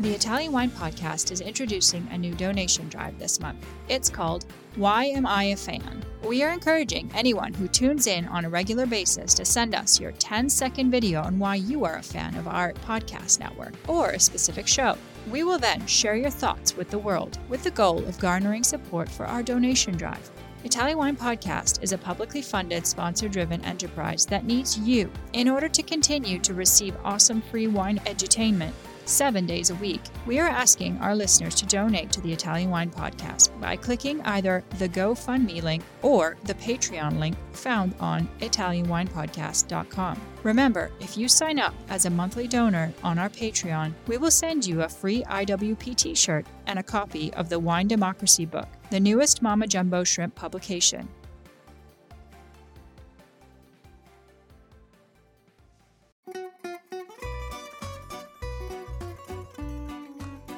The Italian Wine Podcast is introducing a new donation drive this month. It's called Why Am I a Fan? We are encouraging anyone who tunes in on a regular basis to send us your 10 second video on why you are a fan of our podcast network or a specific show. We will then share your thoughts with the world with the goal of garnering support for our donation drive. Italian Wine Podcast is a publicly funded, sponsor driven enterprise that needs you in order to continue to receive awesome free wine edutainment seven days a week. We are asking our listeners to donate to the Italian Wine Podcast by clicking either the GoFundMe link or the Patreon link found on ItalianWinePodcast.com. Remember, if you sign up as a monthly donor on our Patreon, we will send you a free IWP t shirt and a copy of the Wine Democracy book, the newest Mama Jumbo Shrimp publication.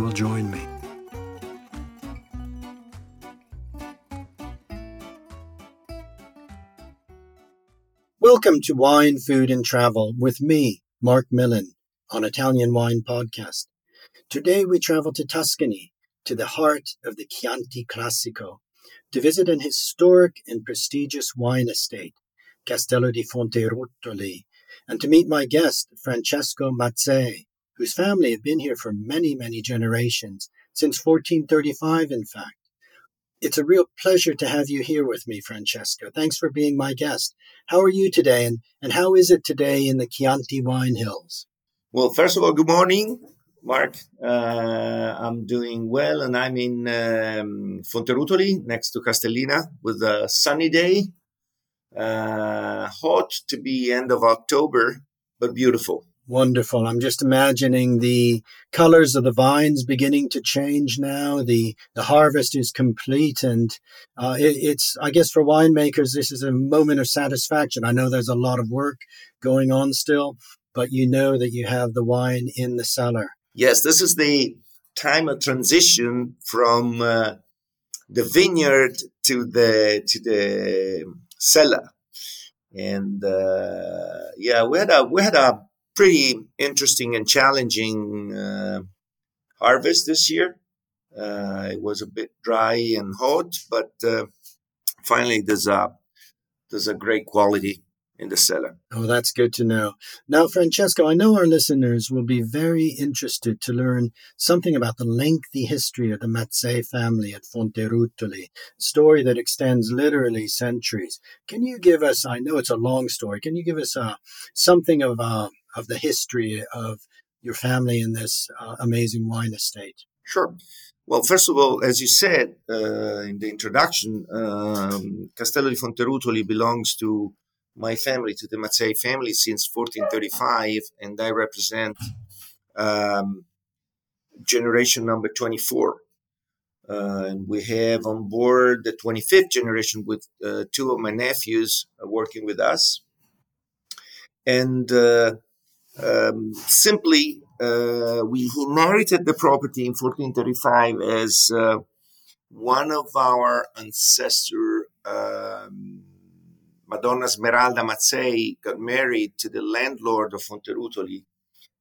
will join me. Welcome to Wine, Food and Travel with me, Mark Millen, on Italian Wine Podcast. Today we travel to Tuscany, to the heart of the Chianti Classico, to visit an historic and prestigious wine estate, Castello di Fonterutoli, and to meet my guest, Francesco Mazzei, whose family have been here for many, many generations, since 1435, in fact. It's a real pleasure to have you here with me, Francesco. Thanks for being my guest. How are you today, and, and how is it today in the Chianti Wine Hills? Well, first of all, good morning, Mark. Uh, I'm doing well, and I'm in um, Fonterutoli, next to Castellina, with a sunny day. Uh, hot to be end of October, but beautiful. Wonderful. I'm just imagining the colors of the vines beginning to change now. The the harvest is complete, and uh, it, it's I guess for winemakers this is a moment of satisfaction. I know there's a lot of work going on still, but you know that you have the wine in the cellar. Yes, this is the time of transition from uh, the vineyard to the to the cellar, and uh, yeah, we had a we had a pretty interesting and challenging uh, harvest this year. Uh, it was a bit dry and hot, but uh, finally there's a there's a great quality in the cellar. Oh, that's good to know. Now, Francesco, I know our listeners will be very interested to learn something about the lengthy history of the Mazzei family at Fonterutoli, a story that extends literally centuries. Can you give us, I know it's a long story, can you give us uh, something of, uh, of the history of your family in this uh, amazing wine estate? Sure. Well, first of all, as you said uh, in the introduction, um, Castello di Fonterutoli belongs to my family, to the Mazzei family, since 1435, and I represent um, generation number 24. Uh, and we have on board the 25th generation with uh, two of my nephews uh, working with us. And uh, um, simply, uh, we inherited the property in 1435 as uh, one of our ancestor. Um, Madonna Smeralda Mazzei got married to the landlord of Fonterutoli.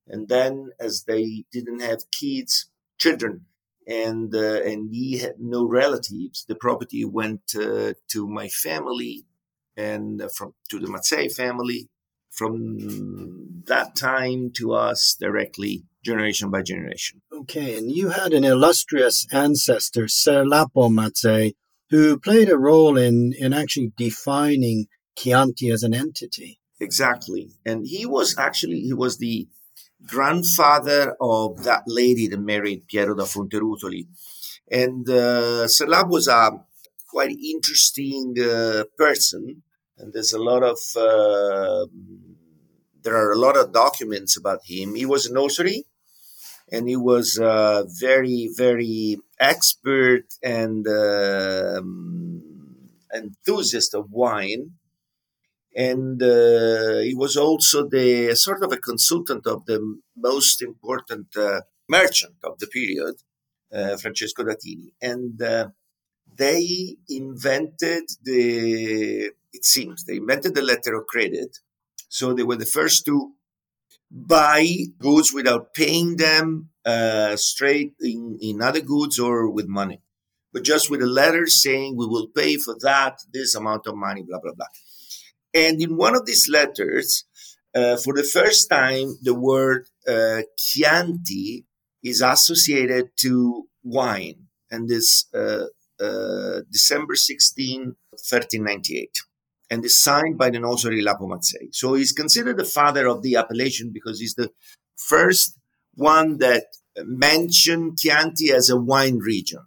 And then, as they didn't have kids, children, and uh, and he had no relatives, the property went uh, to my family and uh, from to the Mazzei family. From that time to us directly, generation by generation. Okay, and you had an illustrious ancestor, Ser Lapo Mazzei, who played a role in in actually defining Chianti as an entity. Exactly. And he was actually, he was the grandfather of that lady that married Piero da Fonterutoli. And uh, Ser Lapo was a quite interesting uh, person. And there's a lot of, uh, there are a lot of documents about him. He was a notary and he was uh, very, very expert and uh, enthusiast of wine. And uh, he was also the sort of a consultant of the most important uh, merchant of the period, Francesco Datini. And they invented the, it seems, they invented the letter of credit. So they were the first to buy goods without paying them uh, straight in, in other goods or with money, but just with a letter saying we will pay for that this amount of money, blah, blah, blah. And in one of these letters, uh, for the first time, the word uh, Chianti is associated to wine. And this uh, uh, December 16, 1398 and is signed by the notary Lapo Mazzei. So he's considered the father of the appellation because he's the first one that mentioned Chianti as a wine region.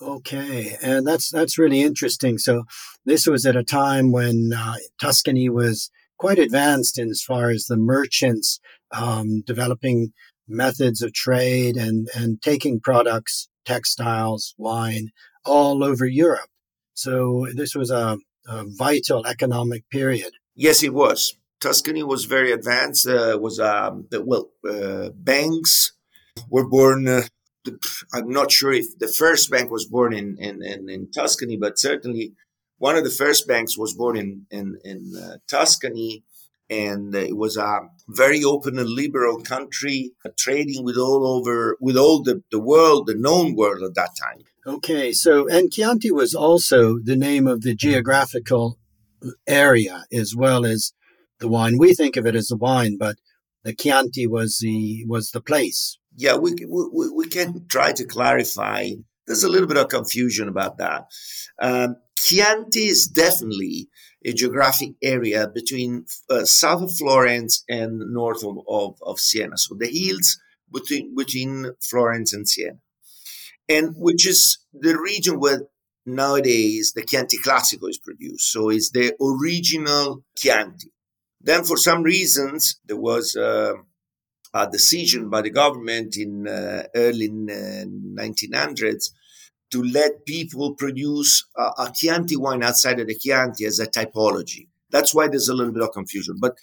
Okay, and that's that's really interesting. So this was at a time when uh, Tuscany was quite advanced in as far as the merchants um, developing methods of trade and and taking products, textiles, wine all over Europe. So this was a a vital economic period. Yes, it was. Tuscany was very advanced. Uh, was um, well, uh, banks were born. Uh, I'm not sure if the first bank was born in, in, in, in, Tuscany, but certainly one of the first banks was born in in, in uh, Tuscany, and it was a very open and liberal country, trading with all over with all the, the world, the known world at that time. Okay, so and Chianti was also the name of the geographical area as well as the wine. We think of it as a wine, but the Chianti was the was the place. Yeah, we we, we can try to clarify. There's a little bit of confusion about that. Um, Chianti is definitely a geographic area between uh, south of Florence and north of, of, of Siena. So the hills between between Florence and Siena and which is the region where nowadays the Chianti Classico is produced. So it's the original Chianti. Then, for some reasons, there was uh, a decision by the government in uh, early uh, 1900s to let people produce a, a Chianti wine outside of the Chianti as a typology. That's why there's a little bit of confusion. But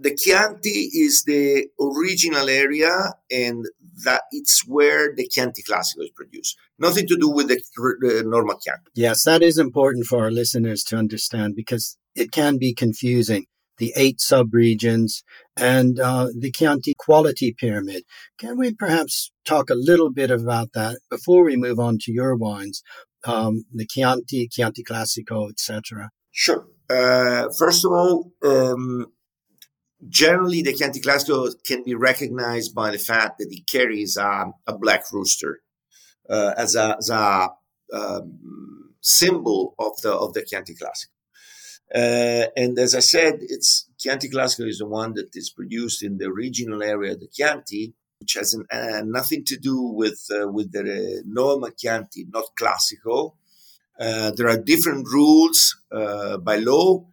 the Chianti is the original area, and that it's where the Chianti Classico is produced. Nothing to do with the, the normal Chianti. Yes, that is important for our listeners to understand because it can be confusing. The eight subregions and uh, the Chianti quality pyramid. Can we perhaps talk a little bit about that before we move on to your wines? Um, the Chianti, Chianti Classico, etc. Sure. Uh, first of all, um, Generally, the Chianti Classico can be recognized by the fact that it carries a, a black rooster uh, as a, as a um, symbol of the of the Chianti Classico. Uh, and as I said, it's Chianti Classico is the one that is produced in the original area of the Chianti, which has an, uh, nothing to do with uh, with the normal Chianti, not Classico. Uh, there are different rules uh, by law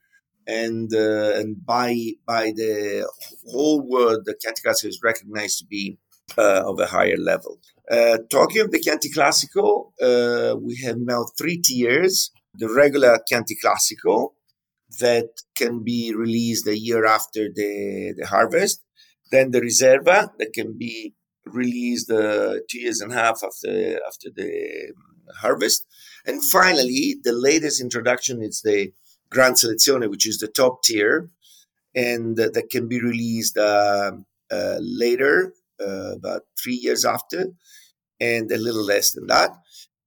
and uh, and by by the whole world, the Chianti is recognized to be uh, of a higher level. Uh, talking of the Chianti uh, we have now three tiers: the regular Chianti that can be released a year after the, the harvest, then the Riserva that can be released uh, two years and a half after after the harvest, and finally the latest introduction is the Gran Selezione, which is the top tier, and uh, that can be released uh, uh, later, uh, about three years after, and a little less than that,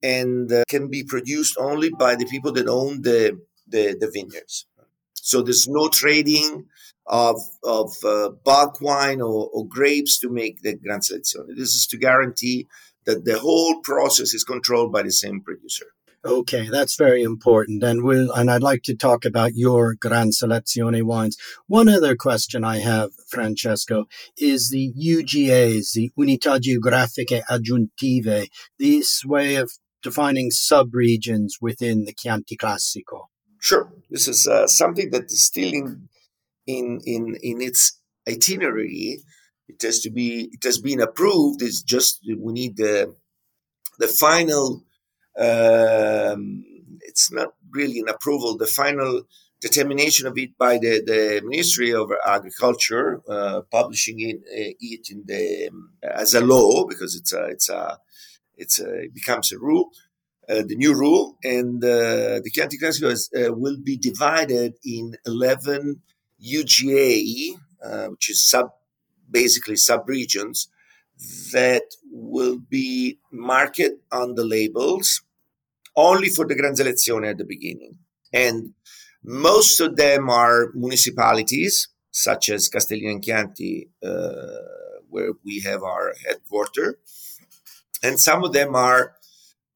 and uh, can be produced only by the people that own the, the, the vineyards. So there's no trading of, of uh, bulk wine or, or, grapes to make the Gran Selezione. This is to guarantee that the whole process is controlled by the same producer. Okay, that's very important. And we'll, and I'd like to talk about your Gran Selezione wines. One other question I have, Francesco, is the UGAs, the Unità Geografiche Aggiuntive, this way of defining subregions within the Chianti Classico. Sure. This is uh, something that is still in, in, in, in its itinerary It has to be. It has been approved. It's just we need the the final. Um, it's not really an approval. The final determination of it by the, the Ministry of Agriculture, uh, publishing it, uh, it in the as a law because it's a it's a it's a, it becomes a rule, uh, the new rule, and uh, the Chianti Classico is, will be divided in eleven UGA, uh, which is sub basically sub regions that will be marked on the labels only for the Gran Selezione at the beginning. And most of them are municipalities, such as Castellina and Chianti, uh, where we have our headquarters. And some of them are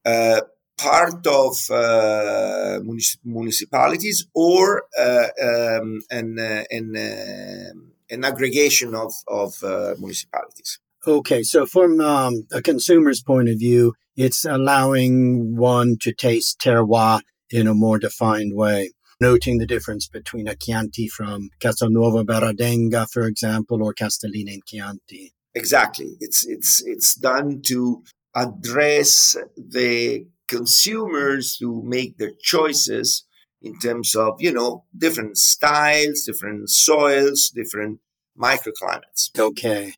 uh, part of uh, municip- municipalities or uh, um, an, uh, an, uh, an aggregation of, of municipalities. Okay, so from um, a consumer's point of view, it's allowing one to taste terroir in a more defined way noting the difference between a Chianti from Castelnuovo Berardenga, for example, or Castellina in Chianti. Exactly. It's it's it's done to address the consumers to make their choices in terms of you know different styles, different soils, different microclimates. Okay.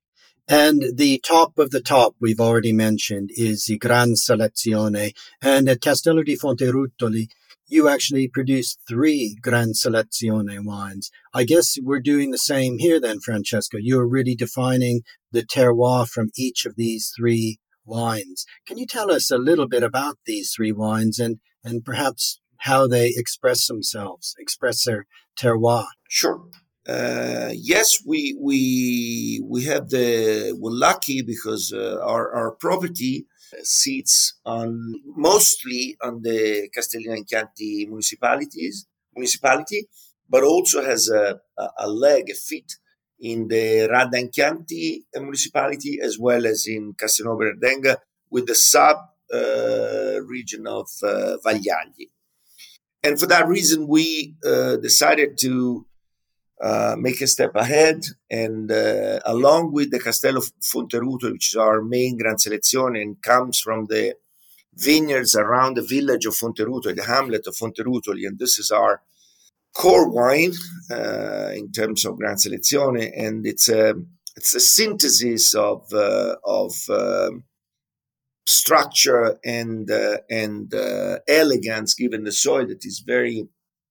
And the top of the top we've already mentioned is the Gran Selezione. And at Castello di Fonterutoli, you actually produce three Gran Selezione wines. I guess we're doing the same here then, Francesco. You're really defining the terroir from each of these three wines. Can you tell us a little bit about these three wines and, and perhaps how they express themselves, express their terroir? Sure. Uh, yes, we we we have the we're lucky because uh, our our property sits on mostly on the Castellina and Chianti municipalities, municipality, but also has a, a leg, a feet in the Radda and Chianti municipality as well as in Castelnuovo Berardenga with the sub uh, region of uh, Vagliagli. And for that reason, we uh, decided to uh, make a step ahead and uh, along with the Castello Fonterutoli, which is our main Grand Selezione and comes from the vineyards around the village of Fonterutoli, the hamlet of Fonterutoli, and this is our core wine uh, in terms of Grand Selezione, and it's a it's a synthesis of uh, of um, structure and uh, and elegance given the soil that is very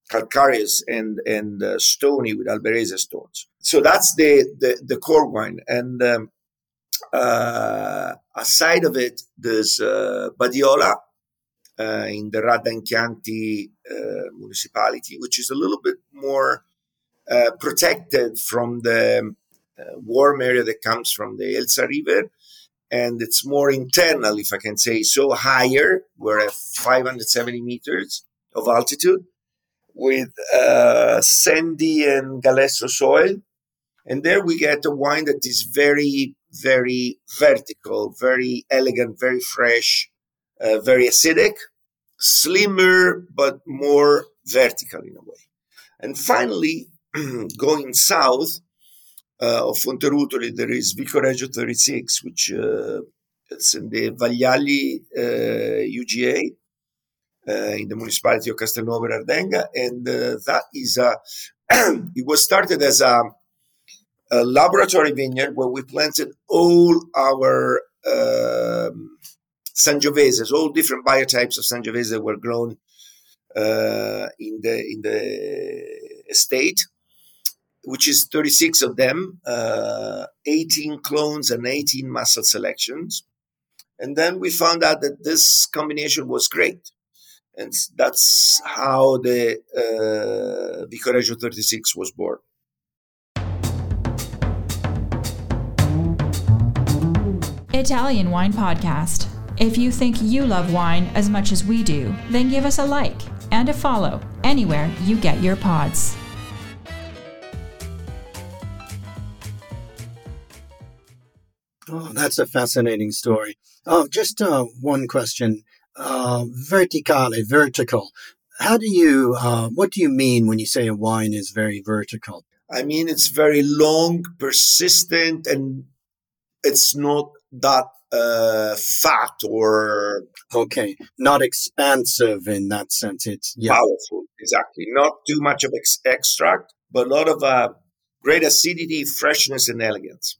calcareous and and uh, stony with alberese stones. So that's the the, the core wine. And um, uh, aside of it, there's uh, Badiola uh, in the Radda and Chianti uh, municipality, which is a little bit more uh, protected from the warm area that comes from the Elsa River. And it's more internal, if I can say so, higher. We're at 570 meters of altitude with uh, sandy and galestro soil. And there we get a wine that is very, very vertical, very elegant, very fresh, uh, very acidic, slimmer, but more vertical in a way. And finally, going south uh, of Fonterutoli, there is Vico Vicoregio 36, which uh, it's in the Vagliagli UGA uh, in the municipality of Castelnuovo Berardenga, and uh, that is a. it was started as a, a, laboratory vineyard where we planted all our um, Sangioveses, all different biotypes of Sangiovese that were grown uh, in the in the estate, which is 36 of them, uh, 18 clones and 18 massal selections. And then we found out that this combination was great and that's how the uh, Vicoregio 36 was born. Italian Wine Podcast. If you think you love wine as much as we do, then give us a like and a follow anywhere you get your pods. Oh, that's a fascinating story. Oh, just uh, one question uh, verticale, vertical. How do you, uh, what do you mean when you say a wine is very vertical? I mean, it's very long, persistent, and it's not that uh, fat or okay, not expansive in that sense. It's yeah. powerful, exactly. Not too much of ex- extract, but a lot of uh, great acidity, freshness, and elegance.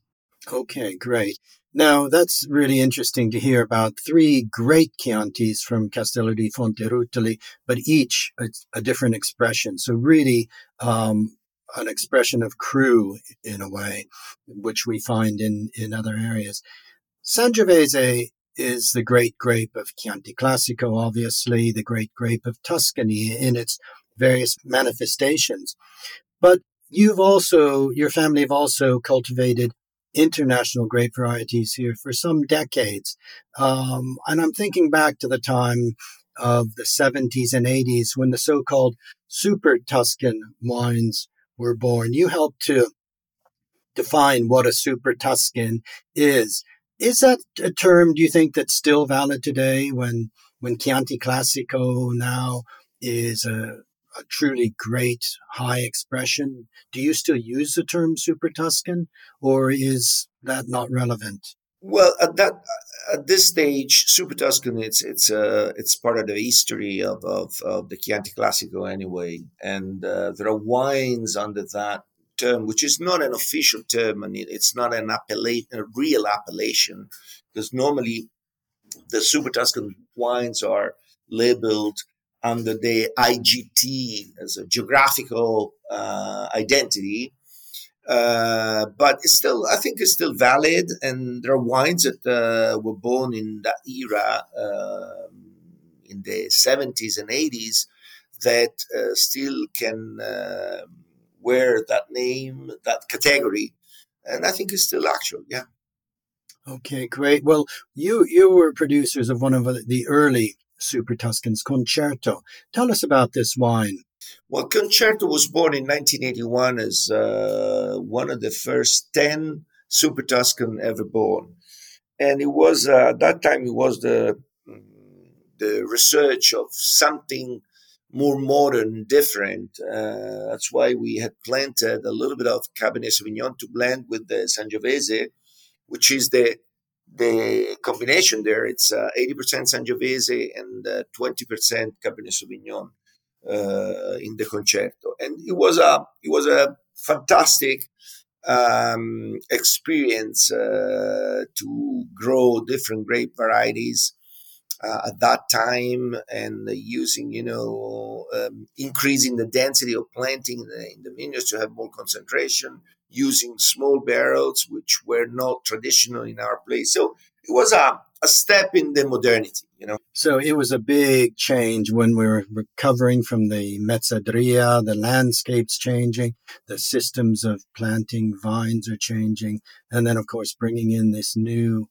Okay, great. Now, that's really interesting to hear about three great Chiantis from Castello di Fonterutoli, but each a, a different expression. So, really, um, an expression of cru in a way, which we find in, in other areas. Sangiovese is the great grape of Chianti Classico, obviously, the great grape of Tuscany in its various manifestations. But you've also, your family have also cultivated international grape varieties here for some decades. Um, and I'm thinking back to the time of the 70s and 80s when the so called super Tuscan wines were born. You helped to define what a super Tuscan is. Is that a term, do you think, that's still valid today when, when Chianti Classico now is a, a truly great high expression. Do you still use the term Super Tuscan, or is that not relevant? Well, at that at this stage, Super Tuscan it's it's uh, it's part of the history of, of, of the Chianti Classico anyway, and uh, there are wines under that term, which is not an official term, and it's not an appellation, a real appellation, because normally the Super Tuscan wines are labeled under the IGT as a geographical uh, identity. Uh, but it's still, I think, it's still valid, and there are wines that uh, were born in that era, um, in the 70s and 80s, that uh, still can um, wear that name, that category, and I think it's still actual. Yeah. Okay, great. Well, you you were producers of one of the early Super Tuscans Concerto. Tell us about this wine. Well, Concerto was born in 1981 as uh, one of the first 10 Super Tuscan ever born. And it was, uh, at that time, it was the, the research of something more modern, different. Uh, that's why we had planted a little bit of Cabernet Sauvignon to blend with the Sangiovese, which is the the combination there, it's uh, 80% Sangiovese and uh, 20% Cabernet Sauvignon uh, in the concerto. And it was a, it was a fantastic um, experience uh, to grow different grape varieties uh, at that time and using, you know, um, increasing the density of planting in the, in the vineyards to have more concentration, using small barrels, which were not traditional in our place. So it was a, a step in the modernity, you know. So it was a big change when we were recovering from the mezzadria, the landscape's changing, the systems of planting vines are changing, and then, of course, bringing in this new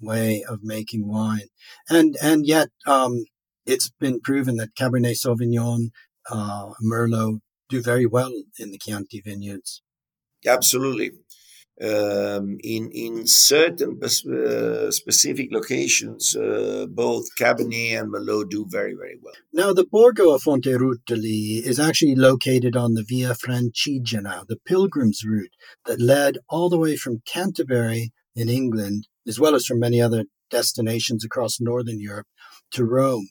way of making wine. And, and yet, um, it's been proven that Cabernet Sauvignon, uh, Merlot do very well in the Chianti vineyards. Absolutely. Um, in in certain uh, specific locations, uh, both Cabernet and Merlot do very very well. Now, the Borgo of Fonterutoli is actually located on the Via Francigena, the pilgrims route that led all the way from Canterbury in England, as well as from many other destinations across northern Europe, to Rome.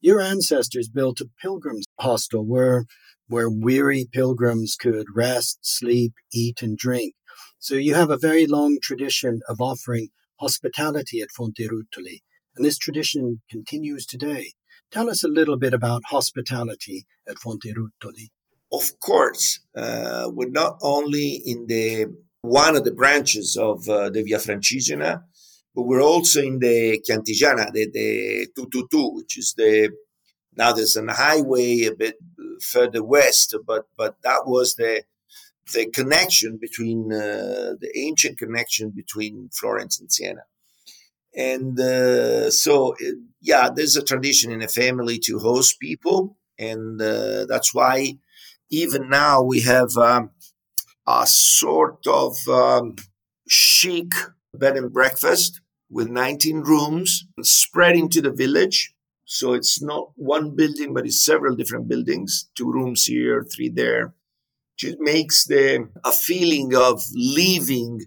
Your ancestors built a pilgrims hostel where where weary pilgrims could rest, sleep, eat, and drink. So you have a very long tradition of offering hospitality at Fonte Fonterutoli, and this tradition continues today. Tell us a little bit about hospitality at Fonte Fonterutoli. Of course, uh, we're not only in the one of the branches of uh, the Via Francigena, we're also in the Chiantigiana, the, the 222, which is the now there's an highway a bit further west, but but that was the the connection between uh, the ancient connection between Florence and Siena. And uh, so, it, yeah, there's a tradition in a family to host people, and uh, that's why even now we have um, a sort of um, chic bed and breakfast with 19 rooms spread into the village so it's not one building, but it's several different buildings, two rooms here, three there. It makes the a feeling of leaving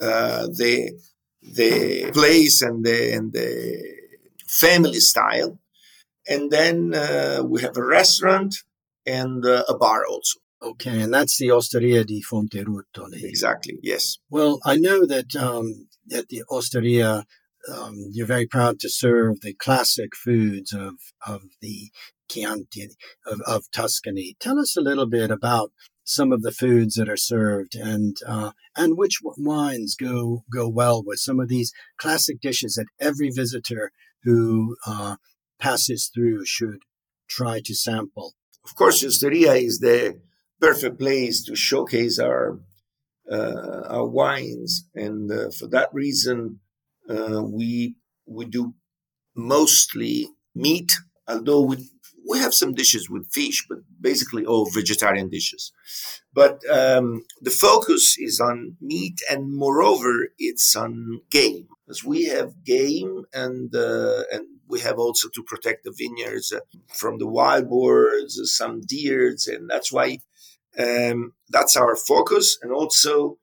uh, the the place and the, and the family style. And then uh, we have a restaurant and uh, a bar also. Okay, and that's the Osteria di Fonterutoli. Exactly, yes. Well, I know that um, at the Osteria, um, you're very proud to serve the classic foods of, of the Chianti, of, of Tuscany. Tell us a little bit about some of the foods that are served and uh, and which wines go go well with some of these classic dishes that every visitor who uh, passes through should try to sample. Of course, Osteria is the perfect place to showcase our our wines, and uh, for that reason, uh, we we do mostly meat, although we we have some dishes with fish, but basically all vegetarian dishes. But um, the focus is on meat, and moreover, it's on game, because we have game, and uh, and we have also to protect the vineyards uh, from the wild boars, uh, some deers, and that's why um, that's our focus. And also,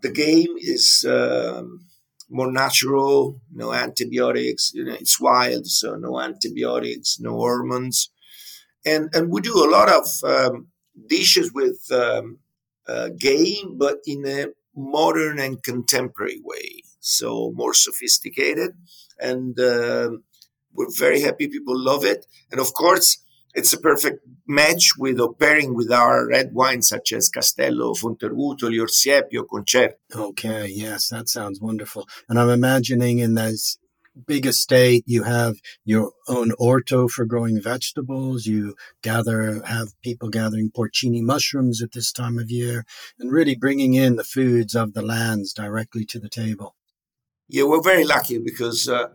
the game is. Um, more natural, no antibiotics. You know, it's wild, so no antibiotics, no hormones and and we do a lot of um, dishes with um, uh, game, but in a modern and contemporary way, so more sophisticated, and uh, we're very happy people love it, and of course. It's a perfect match with or pairing with our red wines such as Castello, Fonterutoli, or Siepio, Concerto. Okay, yes, that sounds wonderful. And I'm imagining in those big estate. You have your own orto for growing vegetables. You gather, have people gathering porcini mushrooms at this time of year and really bringing in the foods of the lands directly to the table. Yeah, we're very lucky because uh,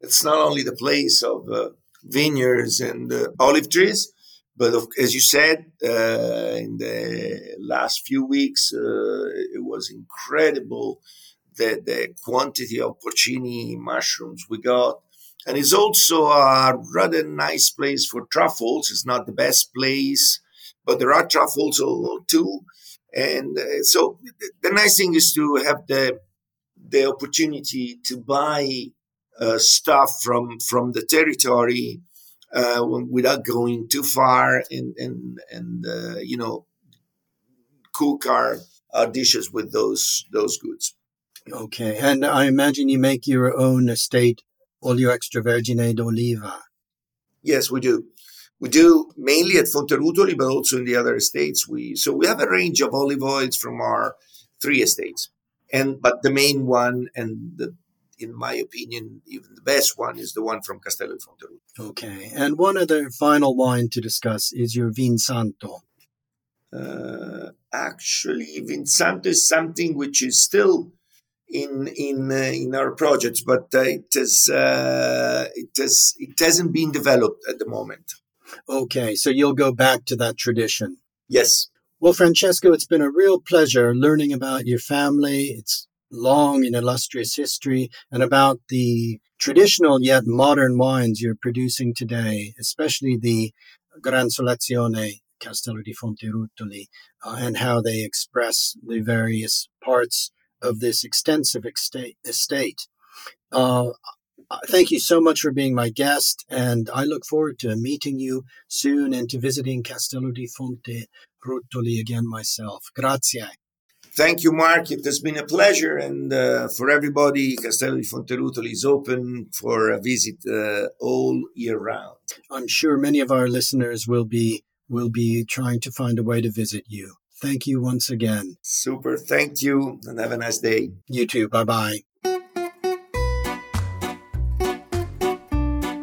it's not only the place of uh, vineyards and uh, olive trees, but of, as you said, uh, in the last few weeks, uh, it was incredible the, the quantity of porcini mushrooms we got. And it's also a rather nice place for truffles. It's not the best place, but there are truffles too. And uh, so the nice thing is to have the the opportunity to buy stuff from from the territory uh, without going too far and and and uh, you know cook our, our dishes with those those goods. Okay, and I imagine you make your own estate all your olio extravergine d'oliva. Yes, we do. We do mainly at Fonterutoli, but also in the other estates. We so we have a range of olive oils from our three estates, and but the main one, and the, in my opinion, even the best one, is the one from Castello di Fonterutoli. Okay, and one other final wine to discuss is your Vinsanto. Uh, actually, Vinsanto is something which is still in in uh, in our projects, but uh, it has uh, it has it hasn't been developed at the moment. Okay, so you'll go back to that tradition. Yes. Well, Francesco, it's been a real pleasure learning about your family, its long and illustrious history, and about the traditional yet modern wines you're producing today, especially the Gran Selezione Castello di Fonterutoli, uh, and how they express the various parts of this extensive estate. Uh, thank you so much for being my guest, and I look forward to meeting you soon and to visiting Castello di Fonte Rutoli again myself. Grazie. Thank you, Mark. It has been a pleasure, and uh, for everybody, Castello di Fonterutoli is open for a visit uh, all year round. I'm sure many of our listeners will be will be trying to find a way to visit you. Thank you once again. Super. Thank you and have a nice day. You too. Bye bye.